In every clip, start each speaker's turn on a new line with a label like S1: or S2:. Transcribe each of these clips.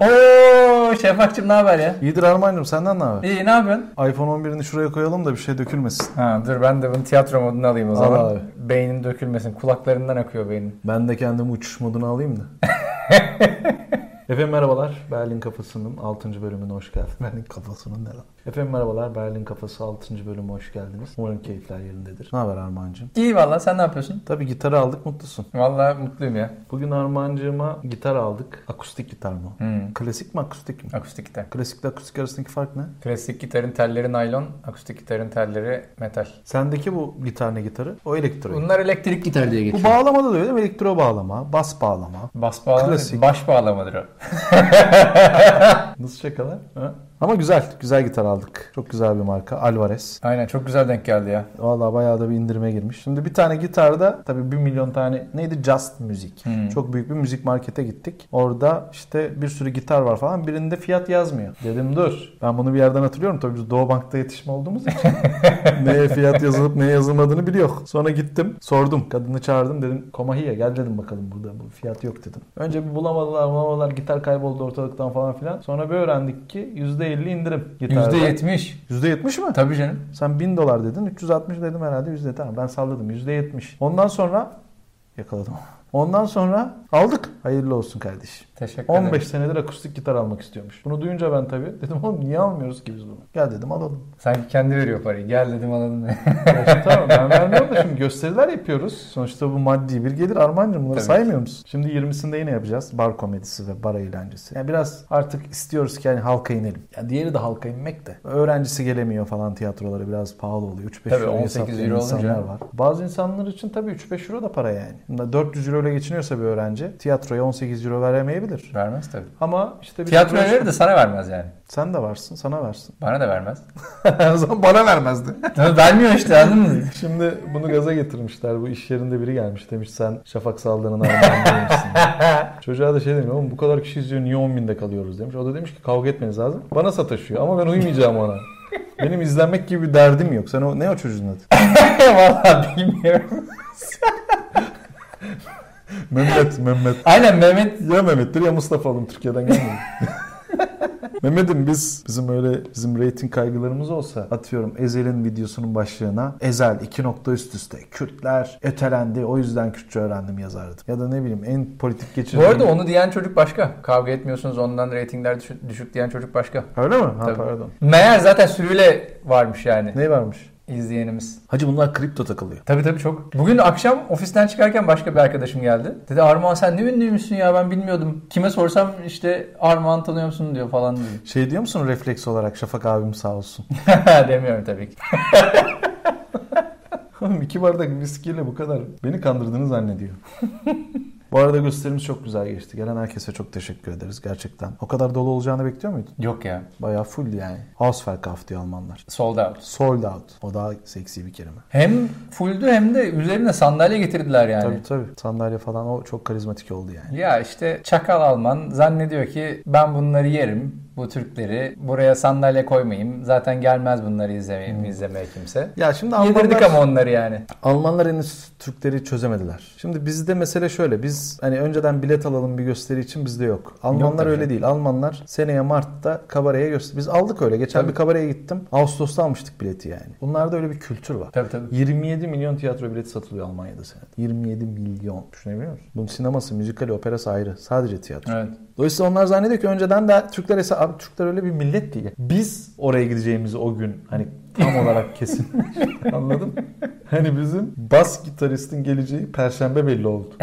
S1: Oo Şafak'cığım ne haber ya?
S2: İyidir Arman'cığım senden ne haber?
S1: İyi ne yapıyorsun?
S2: iPhone 11'ini şuraya koyalım da bir şey dökülmesin.
S1: Ha, dur ben de bunu tiyatro moduna alayım o zaman.
S2: abi.
S1: Beynin dökülmesin. Kulaklarından akıyor beynin.
S2: Ben de kendimi uçuş moduna alayım da. Efendim merhabalar. Berlin Kafası'nın 6. bölümüne hoş geldiniz. Berlin Kafası'nın ne lan? Efendim merhabalar. Berlin Kafası 6. bölüme hoş geldiniz. Umarım keyifler yerindedir. Ne haber Armağan'cığım?
S1: İyi valla sen ne yapıyorsun?
S2: Tabii gitarı aldık mutlusun.
S1: Valla mutluyum ya.
S2: Bugün Armağan'cığıma gitar aldık. Akustik gitar mı?
S1: Hmm.
S2: Klasik mi akustik mi?
S1: Akustik gitar.
S2: Klasikle akustik arasındaki fark ne?
S1: Klasik gitarın telleri naylon, akustik gitarın telleri metal.
S2: Sendeki bu gitar ne gitarı? O elektro.
S1: Bunlar elektrik gitar diye
S2: Bu
S1: geçiyor.
S2: bağlamada da öyle değil mi? Elektro bağlama, bas bağlama.
S1: Bas bağlama,
S2: Klasik.
S1: baş bağlamadır o.
S2: Nasıl şakalar? Ha? Ama güzel, güzel gitar aldık. Çok güzel bir marka. Alvarez.
S1: Aynen çok güzel denk geldi ya.
S2: Vallahi bayağı da bir indirime girmiş. Şimdi bir tane gitarda tabii bir milyon tane neydi? Just Music.
S1: Hmm.
S2: Çok büyük bir müzik markete gittik. Orada işte bir sürü gitar var falan. Birinde fiyat yazmıyor. Dedim dur. Ben bunu bir yerden hatırlıyorum. Tabii biz Doğu Bank'ta yetişme olduğumuz için. neye fiyat yazılıp neye yazılmadığını biliyor. Sonra gittim. Sordum. Kadını çağırdım. Dedim Komahiye gel dedim bakalım burada. Bu fiyat yok dedim. Önce bir bulamadılar bulamadılar. Gitar kayboldu ortalıktan falan filan. Sonra bir öğrendik ki %50 indirim gitarda.
S1: %70.
S2: %70 mi?
S1: Tabii canım.
S2: Sen 1000 dolar dedin. 360 dedim herhalde yüzde tamam ben salladım %70. Ondan sonra yakaladım. Ondan sonra aldık. Hayırlı olsun kardeşim.
S1: Teşekkür ederim.
S2: 15 senedir akustik gitar almak istiyormuş. Bunu duyunca ben tabii dedim oğlum niye almıyoruz ki biz bunu? Gel dedim alalım.
S1: Sanki kendi veriyor parayı. Gel dedim alalım.
S2: İşte tamam ben vermiyorum da şimdi gösteriler yapıyoruz. Sonuçta bu maddi bir gelir. Armancığım bunları
S1: Tabii
S2: saymıyor musun? Şimdi 20'sinde yine yapacağız. Bar komedisi ve bar eğlencesi. Yani biraz artık istiyoruz ki yani halka inelim. Ya diğeri de halka inmek de. Öğrencisi gelemiyor falan tiyatrolara biraz pahalı oluyor. 3-5
S1: Tabii,
S2: euro
S1: 18
S2: hesaplayan
S1: euro
S2: insanlar var. Bazı insanlar için tabii 3-5 euro da para yani. Bunda 400 euro ile geçiniyorsa bir öğrenci tiyatroya 18 euro veremeyebilir.
S1: Vermez tabii.
S2: Ama işte bir
S1: Tiyatroya verir de sana vermez yani.
S2: sen de varsın sana versin.
S1: Bana da vermez.
S2: o zaman bana vermezdi.
S1: Vermiyor işte anladın mı?
S2: Şimdi bunu gaza getirmişler. Bu iş yerinde biri gelmiş demiş sen Şafak Saldırı'nın Armağan'daymışsın. Çocuğa da şey demiş oğlum bu kadar kişi izliyor niye 10 binde kalıyoruz demiş. O da demiş ki kavga etmeniz lazım. Bana sataşıyor ama ben uymayacağım ona. Benim izlenmek gibi bir derdim yok. Sen o ne o çocuğun adı?
S1: Vallahi bilmiyorum.
S2: Mehmet, Mehmet.
S1: Aynen Mehmet
S2: Ya Mehmet'tir ya Mustafa oğlum Türkiye'den gelmedi. Mehmet'im biz bizim öyle bizim reyting kaygılarımız olsa atıyorum Ezel'in videosunun başlığına Ezel iki nokta üst üste Kürtler ötelendi o yüzden Kürtçe öğrendim yazardım. Ya da ne bileyim en politik
S1: Bu
S2: geçirdiğim...
S1: arada onu diyen çocuk başka. Kavga etmiyorsunuz ondan reytingler düşük, düşük diyen çocuk başka.
S2: Öyle mi? Ha
S1: Tabii.
S2: pardon.
S1: Meğer zaten sürüyle varmış yani
S2: Ne varmış?
S1: İzleyenimiz.
S2: Hacı bunlar kripto takılıyor.
S1: Tabii tabii çok. Bugün akşam ofisten çıkarken başka bir arkadaşım geldi. Dedi Armağan sen ne ünlüymüşsün ya ben bilmiyordum. Kime sorsam işte Armağan tanıyor musun diyor falan diyor.
S2: Şey diyor musun refleks olarak Şafak abim sağ olsun.
S1: Demiyorum tabii ki.
S2: Oğlum iki bardak viskiyle bu kadar beni kandırdığını zannediyor. bu arada gösterimiz çok güzel geçti. Gelen herkese çok teşekkür ederiz gerçekten. O kadar dolu olacağını bekliyor muydun?
S1: Yok ya.
S2: Bayağı full yani. Hausverkauf diyor Almanlar.
S1: Sold out.
S2: Sold out. O daha seksi bir kelime.
S1: Hem fulldü hem de üzerine sandalye getirdiler yani.
S2: Tabii tabii. Sandalye falan o çok karizmatik oldu yani.
S1: Ya işte çakal Alman zannediyor ki ben bunları yerim bu Türkleri. Buraya sandalye koymayayım. Zaten gelmez bunları izlemeye,
S2: Hmm.
S1: izlemeye kimse.
S2: Ya şimdi
S1: Yedirdik
S2: Almanlar,
S1: ama onları yani.
S2: Almanlar henüz Türkleri çözemediler. Şimdi bizde mesele şöyle. Biz hani önceden bilet alalım bir gösteri için bizde yok. Almanlar
S1: tabii
S2: öyle
S1: canım.
S2: değil. Almanlar seneye Mart'ta kabareye gösteri. Biz aldık öyle. Geçen
S1: Tabii.
S2: bir kabareye gittim. Ağustos'ta almıştık bileti yani. Bunlarda öyle bir kültür var.
S1: Tabii tabii.
S2: 27 milyon tiyatro bileti satılıyor Almanya'da senede. 27 milyon. Düşünebiliyor musun? Bunun sineması, müzikali, operası ayrı. Sadece tiyatro.
S1: Evet.
S2: Dolayısıyla onlar zannediyor ki önceden de Türkler ise abi Türkler öyle bir millet değil. Biz oraya gideceğimizi o gün hani tam olarak kesin anladın? Hani bizim bas gitaristin geleceği perşembe belli oldu.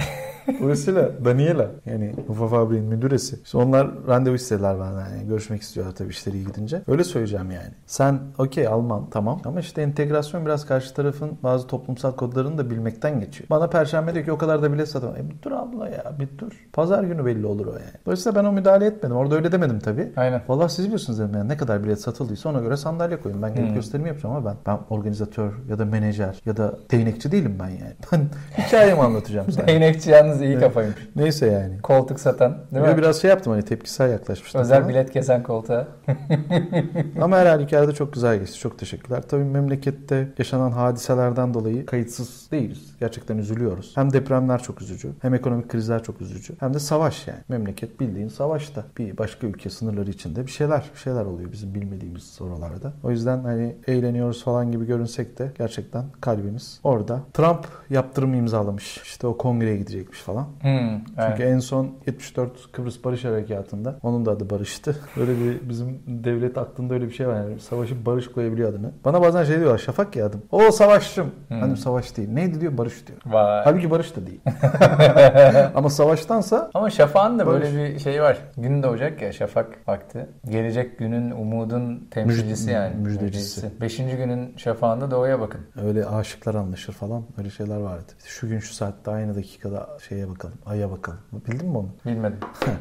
S2: Dolayısıyla Daniela yani Ufa Fabri'nin müdüresi. İşte onlar randevu istediler benden. Yani görüşmek istiyorlar tabii işleri iyi gidince. Öyle söyleyeceğim yani. Sen okey Alman tamam ama işte entegrasyon biraz karşı tarafın bazı toplumsal kodlarını da bilmekten geçiyor. Bana perşembe diyor ki o kadar da bilet satamam. E bir dur abla ya bir dur. Pazar günü belli olur o yani. Dolayısıyla ben o müdahale etmedim. Orada öyle demedim tabii.
S1: Aynen.
S2: Vallahi siz biliyorsunuz dedim yani ne kadar bilet satıldıysa ona göre sandalye koyun. Ben gelip
S1: Hmm.
S2: gösterimi yapacağım ama ben ben organizatör ya da menajer ya da değnekçi değilim ben yani. Ben hikayemi anlatacağım sadece.
S1: Değnekçi yalnız Yalnız iyi kafaymış.
S2: Neyse yani.
S1: Koltuk satan değil mi?
S2: biraz şey yaptım hani tepkisel yaklaşmıştım.
S1: Özel
S2: falan.
S1: bilet kesen koltuğa.
S2: Ama her halükarda çok güzel geçti. Çok teşekkürler. Tabii memlekette yaşanan hadiselerden dolayı kayıtsız değiliz. Gerçekten üzülüyoruz. Hem depremler çok üzücü, hem ekonomik krizler çok üzücü. Hem de savaş yani. Memleket bildiğin savaşta. Bir başka ülke sınırları içinde bir şeyler, bir şeyler oluyor bizim bilmediğimiz sorularda. O yüzden hani eğleniyoruz falan gibi görünsek de gerçekten kalbimiz orada. Trump yaptırım imzalamış. İşte o kongreye gidecekmiş falan.
S1: Hmm,
S2: Çünkü
S1: evet.
S2: en son 74 Kıbrıs Barış Harekatı'nda onun da adı Barış'tı. Böyle bir bizim devlet aklında öyle bir şey var yani. Savaşı Barış koyabiliyor adını. Bana bazen şey diyorlar Şafak ya adım. O savaşçım.
S1: Hmm.
S2: Hani savaş değil. Neydi diyor Barış diyor.
S1: Vay.
S2: Halbuki Barış da değil. Ama savaştansa
S1: Ama şafağın da böyle
S2: Barış.
S1: bir şey var. Gün doğacak ya şafak vakti. Gelecek günün umudun temsilcisi
S2: Müjde-
S1: yani.
S2: müjdecisi.
S1: Beşinci günün şafağında doğuya bakın.
S2: öyle aşıklar anlaşır falan öyle şeyler vardı. Şu gün şu saatte aynı dakikada şeye bakalım. Aya bakalım. Bildin mi onu?
S1: Bilmedim.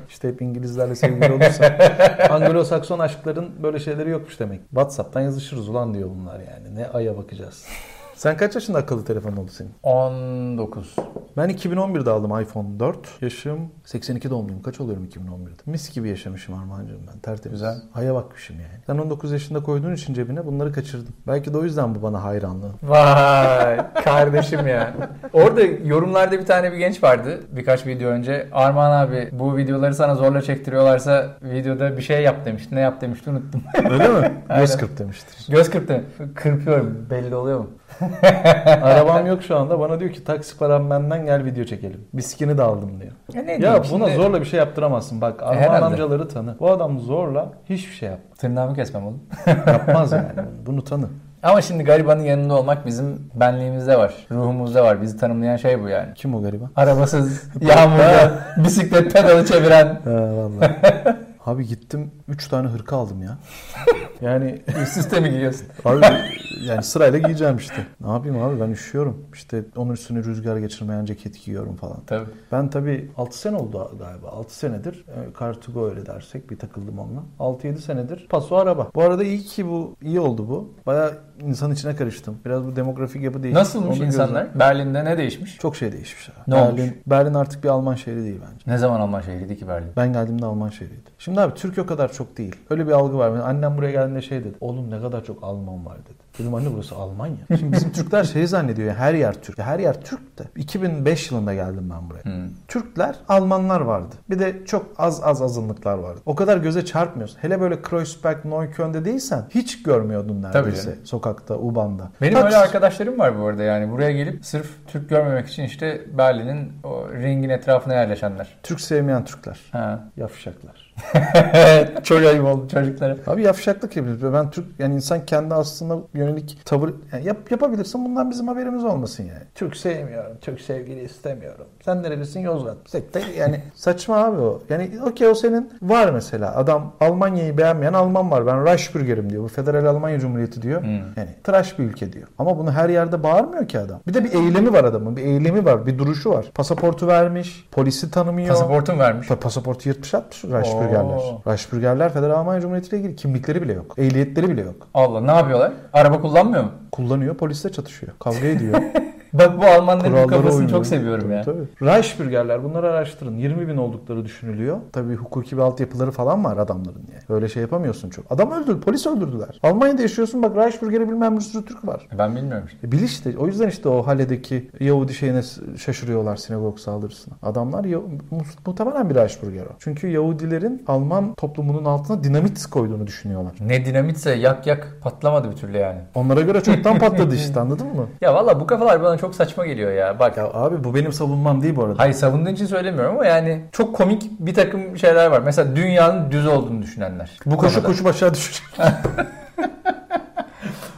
S2: işte hep İngilizlerle sevgili olursa Anglo-Sakson aşkların böyle şeyleri yokmuş demek. WhatsApp'tan yazışırız ulan diyor bunlar yani. Ne aya bakacağız. Sen kaç yaşında akıllı telefonun oldu senin?
S1: 19.
S2: Ben 2011'de aldım iPhone 4. Yaşım 82 doğumluyum. Kaç oluyorum 2011'de? Mis gibi yaşamışım Armağan'cığım ben. Tertemiz.
S1: Güzel.
S2: Aya bakmışım yani. Sen 19 yaşında koyduğun için cebine bunları kaçırdım. Belki de o yüzden bu bana hayranlığı.
S1: Vay kardeşim ya. Orada yorumlarda bir tane bir genç vardı birkaç video önce. Armağan abi bu videoları sana zorla çektiriyorlarsa videoda bir şey yap demişti. Ne yap demişti unuttum.
S2: Öyle mi? Göz kırp demiştir.
S1: Göz kırptı. Kırpıyorum. Belli oluyor mu?
S2: Arabam yok şu anda. Bana diyor ki taksi param benden gel video çekelim. Biskini de aldım diyor.
S1: Ya, ne
S2: Ya
S1: diyeyim
S2: buna
S1: şimdi?
S2: zorla bir şey yaptıramazsın. Bak Armağan
S1: Herhalde.
S2: amcaları tanı. Bu adam zorla hiçbir şey yap.
S1: Tırnağımı kesmem oğlum.
S2: Yapmaz yani. Bunu tanı.
S1: Ama şimdi garibanın yanında olmak bizim benliğimizde var. Ruhumuzda var. Bizi tanımlayan şey bu yani.
S2: Kim o gariban?
S1: Arabasız, yağmurda, bisiklet pedalı çeviren.
S2: Ha vallahi. Abi gittim 3 tane hırka aldım ya. Yani
S1: Üst üste mi giyiyorsun?
S2: abi yani sırayla giyeceğim işte. Ne yapayım abi ben üşüyorum. İşte onun üstüne rüzgar geçirmeyen ceket giyiyorum falan.
S1: Tabii.
S2: Ben tabii 6 sene oldu galiba. 6 senedir e, Car2Go öyle dersek bir takıldım onunla. 6-7 senedir paso araba. Bu arada iyi ki bu iyi oldu bu. Baya insan içine karıştım. Biraz bu demografik yapı değişti.
S1: Nasılmış
S2: Onu
S1: insanlar?
S2: gözlem-
S1: Berlin'de ne değişmiş?
S2: Çok şey değişmiş. abi.
S1: Ne
S2: Berlin,
S1: olmuş?
S2: Berlin artık bir Alman şehri değil bence.
S1: Ne zaman Alman şehriydi ki Berlin?
S2: Ben geldiğimde Alman şehriydi. Şimdi abi Türkiye o kadar çok değil. Öyle bir algı var. Benim annem buraya geldiğinde şey dedi. Oğlum ne kadar çok Alman var dedi. Dedim anne burası Almanya. Şimdi bizim Türkler şeyi zannediyor ya her yer Türk. Her yer Türk de. 2005 yılında geldim ben buraya.
S1: Hmm.
S2: Türkler, Almanlar vardı. Bir de çok az az azınlıklar vardı. O kadar göze çarpmıyorsun. Hele böyle Kreuzberg, Neukölln'de değilsen hiç görmüyordun
S1: Tabii
S2: neredeyse.
S1: canım.
S2: Sokakta, Uban'da.
S1: Benim
S2: Taksi-
S1: öyle arkadaşlarım var bu arada yani. Buraya gelip sırf Türk görmemek için işte Berlin'in o ringin etrafına yerleşenler.
S2: Türk sevmeyen Türkler.
S1: Ha.
S2: Yavşaklar.
S1: Çok ayıp oldu çocuklara.
S2: Abi yavşaklık yapıyoruz. Ben Türk yani insan kendi aslında yönelik tavır yani yap, yapabilirsin bundan bizim haberimiz olmasın yani. Türk sevmiyorum. Türk sevgili istemiyorum. Sen nerelisin? Yozgat. Sekte yani saçma abi o. Yani okey o senin var mesela. Adam Almanya'yı beğenmeyen Alman var. Ben Reichsbürger'im diyor. Bu Federal Almanya Cumhuriyeti diyor.
S1: Hmm.
S2: Yani tıraş bir ülke diyor. Ama bunu her yerde bağırmıyor ki adam. Bir de bir eylemi var adamın. Bir eylemi var. Bir duruşu var. Pasaportu vermiş. Polisi tanımıyor.
S1: Pasaportum vermiş.
S2: Pa- Pasaportu yırtmış atmış Reichsbürgerler.
S1: Oo.
S2: Reichsbürgerler Federal Almanya Cumhuriyeti ile ilgili kimlikleri bile yok. Ehliyetleri bile yok.
S1: Allah ne yapıyorlar? Araba kullanmıyor mu?
S2: Kullanıyor polisle çatışıyor. Kavga ediyor.
S1: Bak bu Almanların kafasını
S2: uymuyor.
S1: çok seviyorum
S2: Tabii,
S1: ya.
S2: Tabii. Reichsbürgerler bunları araştırın. 20 bin oldukları düşünülüyor. Tabii hukuki bir altyapıları falan var adamların yani. Öyle şey yapamıyorsun çok. Adam öldürdü. Polis öldürdüler. Almanya'da yaşıyorsun bak Reichsbürger'i bilmem bir sürü Türk var.
S1: Ben bilmiyorum işte.
S2: E bil işte. O yüzden işte o Hale'deki Yahudi şeyine şaşırıyorlar sinagog saldırısına. Adamlar ya, muhtemelen bir Reichsbürger o. Çünkü Yahudilerin Alman toplumunun altına dinamit koyduğunu düşünüyorlar.
S1: Ne dinamitse yak yak patlamadı bir türlü yani.
S2: Onlara göre çoktan patladı işte anladın mı?
S1: Ya valla bu kafalar bana çok saçma geliyor ya. Bak
S2: Ya abi bu benim savunmam değil bu arada.
S1: Hayır savunduğun için söylemiyorum ama yani çok komik bir takım şeyler var. Mesela dünyanın düz olduğunu düşünenler. Bu
S2: Koşu koşup aşağı düşecek.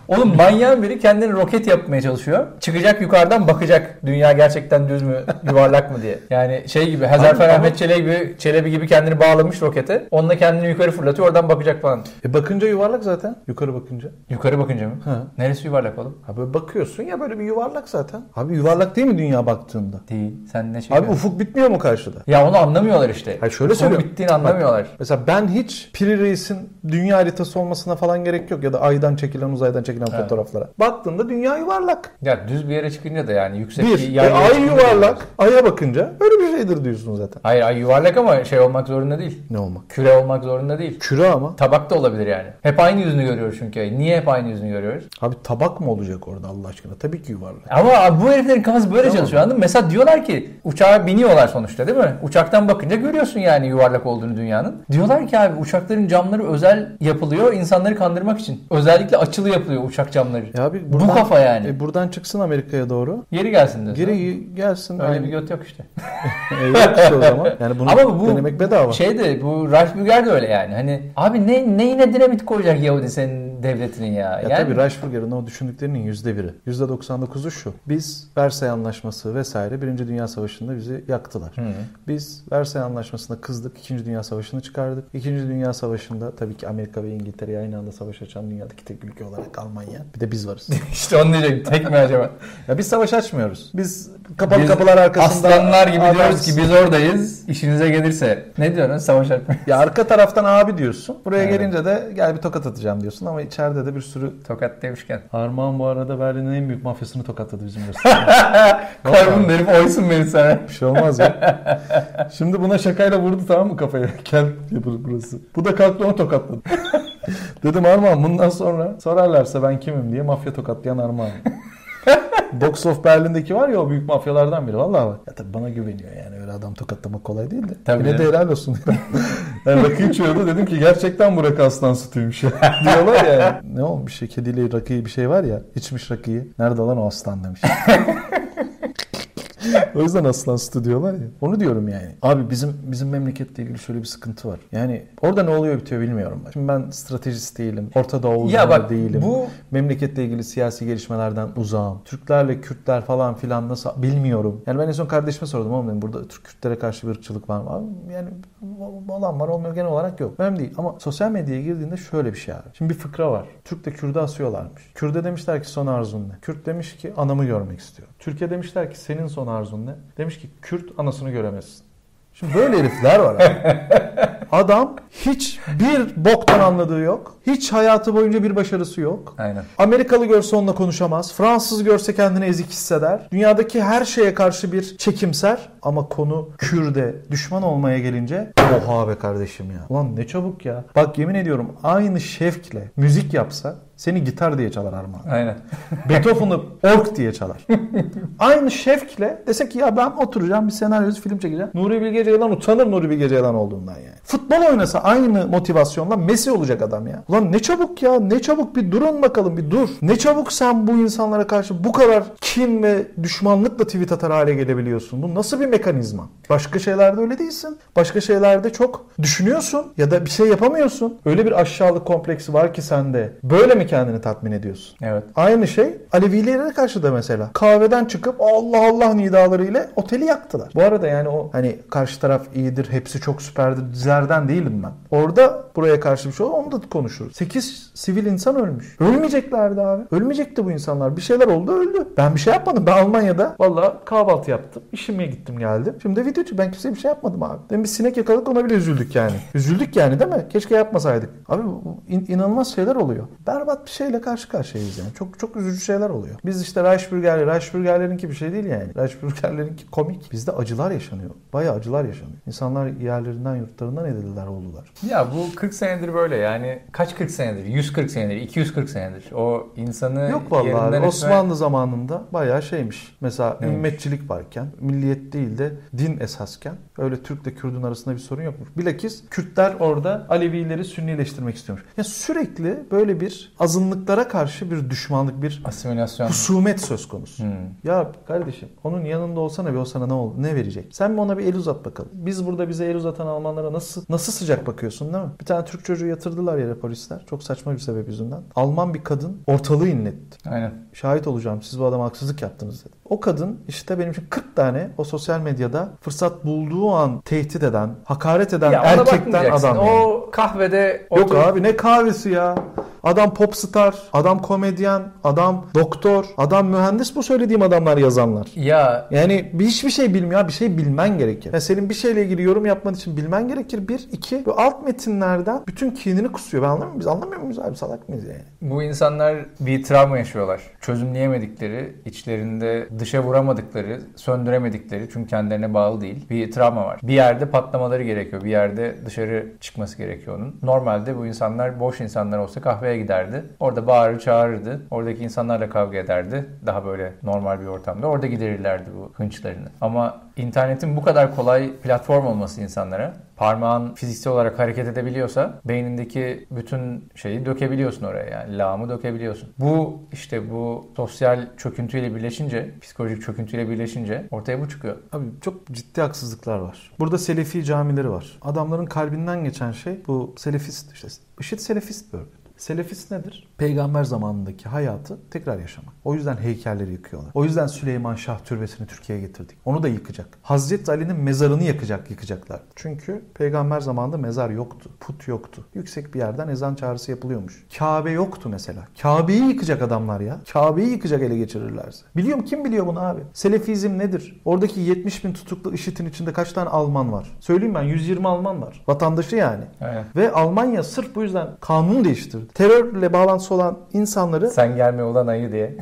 S1: Oğlum manyağın biri kendini roket yapmaya çalışıyor. Çıkacak yukarıdan bakacak dünya gerçekten düz mü yuvarlak mı diye. Yani şey gibi Hazarfen
S2: Ama-
S1: Ahmet Çelebi gibi, Çelebi gibi kendini bağlamış rokete. Onunla kendini yukarı fırlatıyor oradan bakacak falan.
S2: E bakınca yuvarlak zaten. Yukarı bakınca.
S1: Yukarı bakınca mı?
S2: Ha.
S1: Neresi yuvarlak oğlum?
S2: Ha böyle bakıyorsun ya böyle bir yuvarlak zaten. Abi yuvarlak değil mi dünya baktığında?
S1: Değil. Sen ne şey
S2: Abi ufuk bitmiyor mu karşıda?
S1: Ya onu anlamıyorlar işte.
S2: Hayır şöyle
S1: Ufuk
S2: söylüyorum.
S1: bittiğini anlamıyorlar.
S2: Mesela ben hiç Piri Reis'in dünya haritası olmasına falan gerek yok. Ya da aydan çekilen uzaydan çekilen çekilen
S1: Evet.
S2: fotoğraflara. Baktığında dünya yuvarlak.
S1: Ya düz bir yere çıkınca da yani yüksek
S2: Bir,
S1: bir
S2: e,
S1: yerlere
S2: ay
S1: da
S2: yuvarlak.
S1: görüyorsun.
S2: Aya bakınca öyle bir şeydir diyorsun zaten.
S1: Hayır ay yuvarlak ama şey olmak zorunda değil.
S2: Ne olmak?
S1: Küre olmak zorunda değil.
S2: Küre ama.
S1: Tabak da olabilir yani. Hep aynı yüzünü görüyoruz çünkü ayın. Niye hep aynı yüzünü görüyoruz?
S2: Abi tabak mı olacak orada Allah aşkına? Tabii ki yuvarlak.
S1: Ama abi bu heriflerin kafası böyle
S2: Tamam.
S1: çalışıyor anladın mı? Mesela diyorlar ki uçağa biniyorlar sonuçta değil mi? Uçaktan bakınca görüyorsun yani yuvarlak olduğunu dünyanın. Diyorlar ki abi uçakların camları özel yapılıyor insanları kandırmak için. Özellikle açılı yapılıyor uçak camları.
S2: Ya abi
S1: Bu kafa yani.
S2: E, buradan çıksın Amerika'ya doğru.
S1: Geri gelsin diyorsun.
S2: Geri gelsin.
S1: Öyle
S2: Aynı-
S1: bir göt yok işte.
S2: E, yok işte o zaman. Yani bunu
S1: Ama bu
S2: denemek bedava.
S1: Şey de bu Reichsbürger de öyle yani. Hani abi ne neyine dinamit koyacak Yahudi senin devletinin ya.
S2: Ya
S1: yani,
S2: tabii Reichsbürger'in o düşündüklerinin yüzde biri. Yüzde 99'u şu. Biz Versay Anlaşması vesaire Birinci Dünya Savaşı'nda bizi yaktılar.
S1: Hı.
S2: Biz Versay Anlaşması'na kızdık. İkinci Dünya Savaşı'nı çıkardık. İkinci Dünya Savaşı'nda tabii ki Amerika ve İngiltere'ye aynı anda savaş açan dünyadaki tek ülke olarak Almanya. Bir de biz varız.
S1: işte onu diyecek. Tek mi acaba?
S2: ya biz savaş açmıyoruz. Biz kapalı
S1: Biz
S2: kapılar arkasında
S1: Aslanlar gibi
S2: adam-
S1: diyoruz ki biz oradayız. İşinize gelirse. Ne diyorsun? Savaş açmayın.
S2: Ya arka taraftan abi diyorsun. Buraya
S1: Evet.
S2: gelince de gel bir tokat atacağım diyorsun ama içeride de bir sürü
S1: Tokat demişken.
S2: Armağan bu arada Berlin'in en büyük mafyasını tokatladı bizim.
S1: Koymun derim oysun beni sana.
S2: Bir şey olmaz ya. Şimdi buna şakayla vurdu tamam mı kafaya? Gel yapır burası. Bu da kalktı onu tokatladı. Dedim Armağan bundan sonra sorarlarsa ben kimim diye mafya tokatlayan Armağan. Box of Berlin'deki var ya o büyük mafyalardan biri. Vallahi bak. Ya tabii bana güveniyor yani öyle adam tokatlamak kolay değil de.
S1: Tabii
S2: Yine de helal olsun. yani rakı içiyordu dedim ki gerçekten bu rakı aslan sütüymüş. Diyorlar ya. Ne olmuş ya kediyle rakıyı bir şey var ya. içmiş rakıyı. Nerede lan o aslan demiş. O yüzden aslan sütü diyorlar ya. Onu diyorum yani. Abi bizim bizim memleketle ilgili şöyle bir sıkıntı var. Yani orada ne oluyor bitiyor bilmiyorum. Ben. Şimdi ben stratejist değilim. Orta Doğu
S1: Ya bak
S2: değilim.
S1: bu
S2: Memleketle ilgili siyasi gelişmelerden uzağım. Türklerle Kürtler falan filan nasıl bilmiyorum. Yani ben en son kardeşime sordum oğlum dedim burada Türk Kürtlere karşı bir ırkçılık var mı? Abi yani olan var olmuyor genel olarak yok. Önemli değil ama sosyal medyaya girdiğinde şöyle bir şey abi. Şimdi bir fıkra var. Türk'le Kürt'ü asıyorlarmış. Kürt'e demişler ki son arzun ne? Kürt demiş ki anamı görmek istiyorum. Türkiye demişler ki senin son arzun ne? Demiş ki Kürt anasını göremezsin. Şimdi böyle herifler var abi. Adam hiç bir boktan anladığı yok. Hiç hayatı boyunca bir başarısı yok.
S1: aynen.
S2: Amerikalı görse onunla konuşamaz. Fransız görse kendini ezik hisseder. Dünyadaki her şeye karşı bir çekimser. Ama konu Kürde düşman olmaya gelince oha be kardeşim ya. Ulan ne çabuk ya. Bak yemin ediyorum aynı şevkle müzik yapsa seni gitar diye çalar Armağan.
S1: Aynen.
S2: Beethoven'ı ork diye çalar. Aynı şevkle dese ki ya ben oturacağım bir senaryo film çekeceğim. Nuri Bilge Ceylan utanır Nuri Bilge Ceylan olduğundan yani. Futbol oynasa aynı motivasyonla Messi olacak adam ya. Ulan ne çabuk ya ne çabuk bir durun bakalım bir dur. Ne çabuk sen bu insanlara karşı bu kadar kin ve düşmanlıkla tweet atar hale gelebiliyorsun. Bu nasıl bir mekanizma? Başka şeylerde öyle değilsin. Başka şeylerde çok düşünüyorsun ya da bir şey yapamıyorsun. Öyle bir aşağılık kompleksi var ki sende. Böyle mi kendini tatmin ediyorsun?
S1: Evet.
S2: Aynı şey Alevilere karşı da mesela. Kahveden çıkıp Allah Allah nidalarıyla oteli yaktılar. Bu arada yani o hani karşı taraf iyidir, hepsi çok süperdir dizilerden değilim ben. Orada buraya karşı bir şey olur onu da konuşuruz. 8 sivil insan ölmüş. Ölmeyeceklerdi abi. Ölmeyecekti bu insanlar. Bir şeyler oldu öldü. Ben bir şey yapmadım. Ben Almanya'da valla kahvaltı yaptım. İşime gittim geldim. Şimdi de video Ben kimseye bir şey yapmadım abi. Demin bir sinek yakaladık ona bile üzüldük yani. üzüldük yani değil mi? Keşke yapmasaydık. Abi in- inanılmaz şeyler oluyor. Berbat bir şeyle karşı karşıyayız yani. Çok çok üzücü şeyler oluyor. Biz işte Reichsbürgerler, Reichsbürgerlerinki bir şey değil yani. Reichsbürgerlerinki komik. Bizde acılar yaşanıyor. Bayağı acılar yaşanıyor. İnsanlar yerlerinden yurtlarından edildiler oldular.
S1: Ya bu 40 senedir böyle yani kaç 40 senedir? 140 senedir, 240 senedir. O insanı
S2: Yok vallahi abi.
S1: etme-
S2: Osmanlı zamanında bayağı şeymiş. Mesela
S1: Neymiş?
S2: ümmetçilik varken, milliyet değil de din esasken öyle Türk'le Kürdün arasında bir sorun yokmuş. Bilakis Kürtler orada Alevileri Sünnileştirmek istiyormuş. Ya sürekli böyle bir azınlıklara karşı bir düşmanlık, bir
S1: asimilasyon.
S2: husumet söz konusu.
S1: Hmm.
S2: Ya kardeşim onun yanında olsana bir o sana ne ol ne verecek? Sen mi ona bir el uzat bakalım. Biz burada bize el uzatan Almanlara nasıl nasıl sıcak bakıyorsun değil mi? Bir tane Türk çocuğu yatırdılar yere polisler. Çok saçma bir sebep yüzünden. Alman bir kadın ortalığı inletti.
S1: Aynen.
S2: Şahit olacağım siz bu adama haksızlık yaptınız dedi. O kadın işte benim için 40 tane o sosyal medyada fırsat bulduğu an tehdit eden, hakaret eden
S1: Ya
S2: erkekten adam. yani.
S1: O kahvede
S2: Yok
S1: oturup-
S2: abi ne kahvesi ya. Adam popstar, adam komedyen, adam doktor, adam mühendis bu söylediğim adamlar yazanlar.
S1: Ya
S2: Yani bir hiçbir şey bilmiyor. Bir şey bilmen gerekir. Ya senin bir şeyle ilgili yorum yapman için bilmen gerekir. Bir, iki. Bu alt metinlerden bütün kinini kusuyor. Ben anlamıyorum. Biz anlamıyor muyuz abi? Salak mıyız yani?
S1: bu insanlar bir travma yaşıyorlar. Çözümleyemedikleri, içlerinde dışa vuramadıkları, söndüremedikleri çünkü kendilerine bağlı değil bir travma var. Bir yerde patlamaları gerekiyor. Bir yerde dışarı çıkması gerekiyor onun. Normalde bu insanlar boş insanlar olsa kahveye giderdi. Orada bağırır çağırırdı. Oradaki insanlarla kavga ederdi. Daha böyle normal bir ortamda. Orada giderirlerdi bu hınçlarını. Ama internetin bu kadar kolay platform olması insanlara parmağın fiziksel olarak hareket edebiliyorsa beynindeki bütün şeyi dökebiliyorsun oraya yani lağımı dökebiliyorsun. Bu işte bu sosyal çöküntüyle birleşince, psikolojik çöküntüyle birleşince ortaya bu çıkıyor.
S2: Abi çok ciddi haksızlıklar var. Burada Selefi camileri var. Adamların kalbinden geçen şey bu Selefist işte. IŞİD Selefist bir örgüt. Selefist nedir? Peygamber zamanındaki hayatı tekrar yaşamak. O yüzden heykelleri yıkıyorlar. O yüzden Süleyman Şah türbesini Türkiye'ye getirdik. Onu da yıkacak. Hazreti Ali'nin mezarını yakacak, yıkacaklar. Çünkü peygamber zamanında mezar yoktu. Put yoktu. Yüksek bir yerden ezan çağrısı yapılıyormuş. Kabe yoktu mesela. Kabe'yi yıkacak adamlar ya. Kabe'yi yıkacak ele geçirirlerse. Biliyorum kim biliyor bunu abi? Selefizm nedir? Oradaki 70 bin tutuklu IŞİD'in içinde kaç tane Alman var? Söyleyeyim ben 120 Alman var. Vatandaşı yani.
S1: Evet.
S2: Ve Almanya sırf bu yüzden kanun değiştirdi. Terörle bağlantısı olan insanları
S1: Sen gelme ulan ayı diye.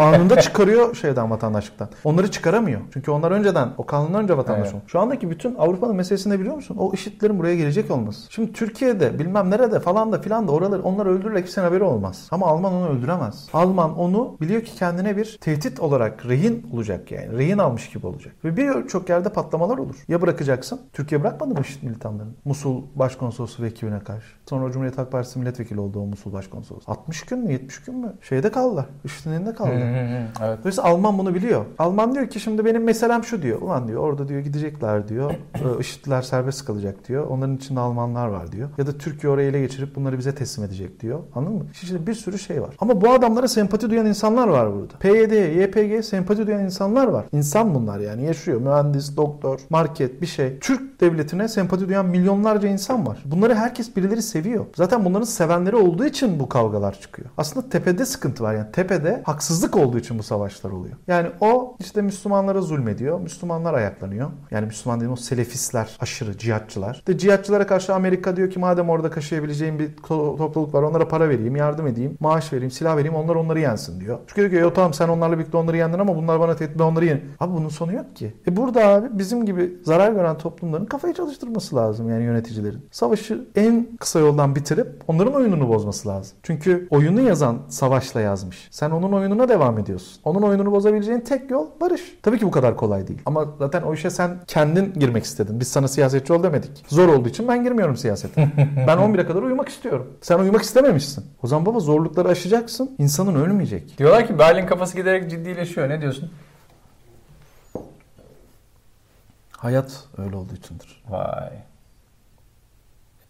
S2: anında çıkarıyor şeyden vatandaşlıktan. Onları çıkaramıyor. Çünkü onlar önceden o kanundan önce vatandaş
S1: Evet.
S2: olmuş. Şu andaki bütün Avrupa'nın meselesini biliyor musun? O IŞİD'lerin buraya gelecek olması. Şimdi Türkiye'de bilmem nerede falan da filan da oraları onları öldürürler kimsenin haberi olmaz. Ama Alman onu öldüremez. Alman onu biliyor ki kendine bir tehdit olarak rehin olacak yani. Rehin almış gibi olacak. Ve birçok yerde patlamalar olur. Ya bırakacaksın. Türkiye bırakmadı mı IŞİD militanlarını? Musul başkonsolosu ve ekibine karşı. Sonra Cumhuriyet Halk Partisi milletvekili oldu o Musul başkonsolosu. 60 gün mü 70 gün mü? Şeyde kaldılar.
S1: Hı
S2: kaldılar.
S1: evet.
S2: Dolayısıyla Alman bunu biliyor. Alman diyor ki şimdi benim meselem şu diyor. Ulan diyor orada diyor gidecekler diyor. IŞİD'liler serbest kalacak diyor. Onların içinde Almanlar var diyor. Ya da Türkiye oraya ele geçirip bunları bize teslim edecek diyor. Anladın mı? İçinde bir sürü şey var. Ama bu adamlara sempati duyan insanlar var burada. PYD, YPG sempati duyan insanlar var. İnsan bunlar yani yaşıyor. Mühendis, doktor, market bir şey. Türk devletine sempati duyan milyonlarca insan var. Bunları herkes birileri seviyor. Zaten bunların sevenleri olduğu için bu kavgalar çıkıyor. Aslında tepede sıkıntı var. Yani tepede haksızlık olduğu için bu savaşlar oluyor. Yani o işte Müslümanlara zulmediyor. Müslümanlar ayaklanıyor. Yani Müslüman dediğim o selefistler, aşırı cihatçılar. İşte cihatçılara karşı Amerika diyor ki madem orada kaşıyabileceğim bir to- topluluk var onlara para vereyim, yardım edeyim, maaş vereyim, silah vereyim onlar onları yensin diyor. Çünkü diyor ki "Yo, tamam sen onlarla birlikte onları yendin ama bunlar bana tehdit onları yen. Abi bunun sonu yok ki. E burada abi bizim gibi zarar gören toplumların kafayı çalıştırması lazım yani yöneticilerin. Savaşı en kısa yoldan bitirip onların oyununu bozması lazım. Çünkü oyunu yazan savaşla yazmış. Sen onun oyununa devam ediyorsun. Onun oyununu bozabileceğin tek yol barış. Tabii ki bu kadar kolay değil. Ama zaten o işe sen kendin girmek istedin. Biz sana siyasetçi ol demedik. Zor olduğu için ben girmiyorum siyasete. ben 11'e kadar uyumak istiyorum. Sen uyumak istememişsin. O zaman baba zorlukları aşacaksın. İnsanın ölmeyecek.
S1: Diyorlar ki Berlin kafası giderek ciddileşiyor. Ne diyorsun?
S2: Hayat öyle olduğu içindir.
S1: Vay.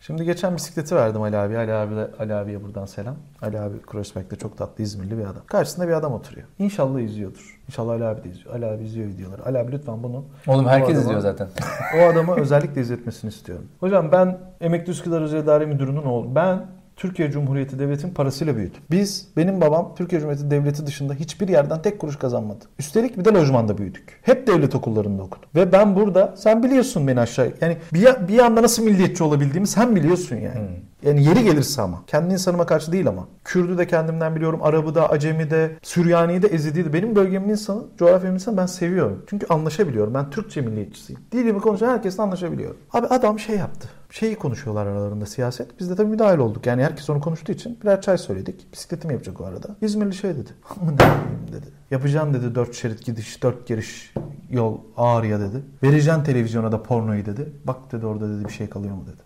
S2: Şimdi geçen bisikleti verdim Ali abi. Ali abi Ali abiye buradan selam. Ali abi Crossback'te çok tatlı İzmirli bir adam. Karşısında bir adam oturuyor. İnşallah izliyordur. İnşallah Ali abi de izliyor. Ali abi izliyor videoları. Ali abi lütfen bunu
S1: Oğlum herkes
S2: adama-
S1: izliyor zaten.
S2: o adama özellikle izletmesini istiyorum. Hocam ben Emekli Üsküdar Özel İdare Müdürü'nün oğlu. Ben Türkiye Cumhuriyeti Devleti'nin parasıyla büyüdüm. Biz, benim babam Türkiye Cumhuriyeti Devleti dışında hiçbir yerden tek kuruş kazanmadı. Üstelik bir de lojmanda büyüdük. Hep devlet okullarında okudum. Ve ben burada, sen biliyorsun beni aşağı, yani bir, bir anda nasıl milliyetçi olabildiğimi sen biliyorsun yani.
S1: Hmm.
S2: Yani yeri gelirse ama. Kendi insanıma karşı değil ama. Kürdü de kendimden biliyorum. Arabı da, Acemi de, Süryani'yi de, Ezidi'yi de. Benim bölgemin insanı, coğrafyamın insanı ben seviyorum. Çünkü anlaşabiliyorum. Ben Türkçe milliyetçisiyim. Dilimi konuşan herkesle anlaşabiliyorum. Abi adam şey yaptı. Şeyi konuşuyorlar aralarında siyaset. Biz de tabii müdahil olduk. Yani herkes onu konuştuğu için birer çay söyledik. Bisikletimi yapacak o arada. İzmirli şey dedi. Amına koyayım dedi. Yapacağım dedi dört şerit gidiş, dört giriş yol ağrıya dedi. Vereceksin televizyona da pornoyu dedi. Bak dedi orada dedi bir şey kalıyor mu dedi.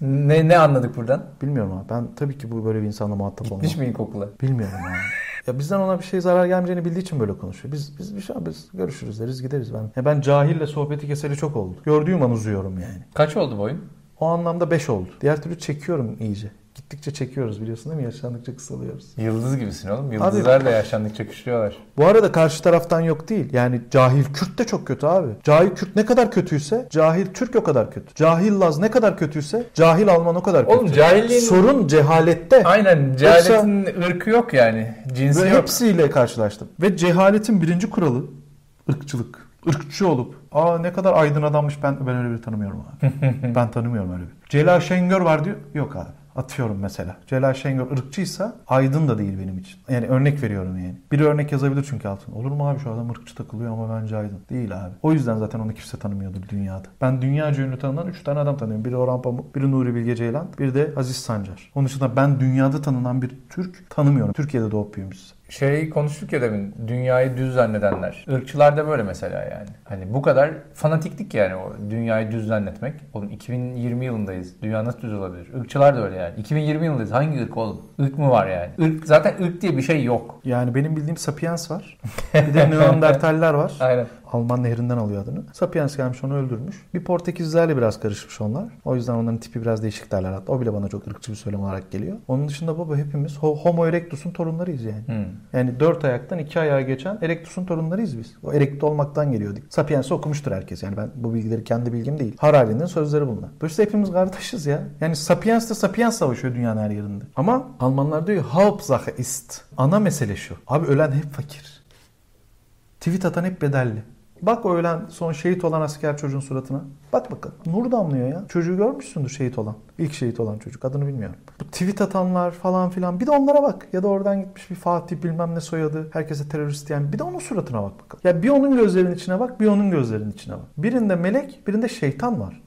S1: Ne, ne anladık buradan?
S2: Bilmiyorum abi. Ben tabii ki bu böyle bir insanla muhatap olmam.
S1: Gitmiş mi ilkokula?
S2: Bilmiyorum abi. Ya bizden ona bir şey zarar gelmeyeceğini bildiği için böyle konuşuyor. Biz biz bir şey biz görüşürüz deriz gideriz ben. Ya ben cahille sohbeti keseli çok oldu. Gördüğüm an uzuyorum yani.
S1: Kaç oldu boyun?
S2: O anlamda 5 oldu. Diğer türlü çekiyorum iyice. Gittikçe çekiyoruz biliyorsun değil mi? Yaşlandıkça kısalıyoruz.
S1: Yıldız gibisin oğlum. Yıldızlar da yaşlandıkça küçülüyorlar.
S2: Bu arada karşı taraftan yok değil. Yani cahil Kürt de çok kötü abi. Cahil Kürt ne kadar kötüyse cahil Türk o kadar kötü. Cahil Laz ne kadar kötüyse cahil Alman o kadar kötü.
S1: Oğlum cahilliğin...
S2: Sorun cehalette.
S1: Aynen cehaletin ırkı yok yani. Cinsi
S2: Ve
S1: yok.
S2: hepsiyle karşılaştım. Ve cehaletin birinci kuralı ırkçılık. Irkçı olup aa ne kadar aydın adammış ben ben öyle biri tanımıyorum abi. ben tanımıyorum öyle bir. Celal Şengör var diyor. Yok abi. Atıyorum mesela. Celal Şengör ırkçıysa aydın da değil benim için. Yani örnek veriyorum yani. Biri örnek yazabilir çünkü altına. Olur mu abi şu adam ırkçı takılıyor ama bence aydın. Değil abi. O yüzden zaten onu kimse tanımıyordur dünyada. Ben dünyaca ünlü tanınan 3 tane adam tanıyorum. Biri Orhan Pamuk, biri Nuri Bilge Ceylan, biri de Aziz Sancar. Onun dışında ben dünyada tanınan bir Türk tanımıyorum. Türkiye'de doğup büyümüşüz.
S1: Şey konuştuk ya demin dünyayı düz zannedenler. Irkçılar da böyle mesela yani. Hani bu kadar fanatiklik yani o dünyayı düz zannetmek. Oğlum 2020 yılındayız. Dünya nasıl düz olabilir? Irkçılar da öyle yani. 2020 yılındayız. Hangi ırk oğlum? Irk mı var yani? Irk, zaten ırk diye bir şey yok.
S2: Yani benim bildiğim Sapiens var. Bir de Neandertaller var.
S1: Aynen.
S2: Alman nehrinden alıyor adını. Sapiens gelmiş onu öldürmüş. Bir Portekizlerle biraz karışmış onlar. O yüzden onların tipi biraz değişik derler hatta. O bile bana çok ırkçı bir söylem olarak geliyor. Onun dışında baba hepimiz Ho- Homo erectus'un torunlarıyız yani.
S1: Hmm.
S2: Yani dört ayaktan iki ayağa geçen Erectus'un torunlarıyız biz. O erekti olmaktan geliyorduk. Sapiens'i okumuştur herkes yani ben bu bilgileri kendi bilgim değil. Harari'nin sözleri bunlar. Dolayısıyla hepimiz kardeşiz ya. Yani Sapiens de Sapiens savaşıyor dünyanın her yerinde. Ama Almanlar diyor Hauptsache ist. Ana mesele şu. Abi ölen hep fakir. Tweet atan hep bedelli. Bak o ölen son şehit olan asker çocuğun suratına. Bak bakalım. Nur damlıyor ya. Çocuğu görmüşsündür şehit olan. İlk şehit olan çocuk. Adını bilmiyorum. Bu tweet atanlar falan filan. Bir de onlara bak. Ya da oradan gitmiş bir Fatih bilmem ne soyadı. Herkese terörist diyen. Bir de onun suratına bak bakalım. Ya bir onun gözlerinin içine bak. Bir onun gözlerinin içine bak. Birinde melek birinde şeytan var.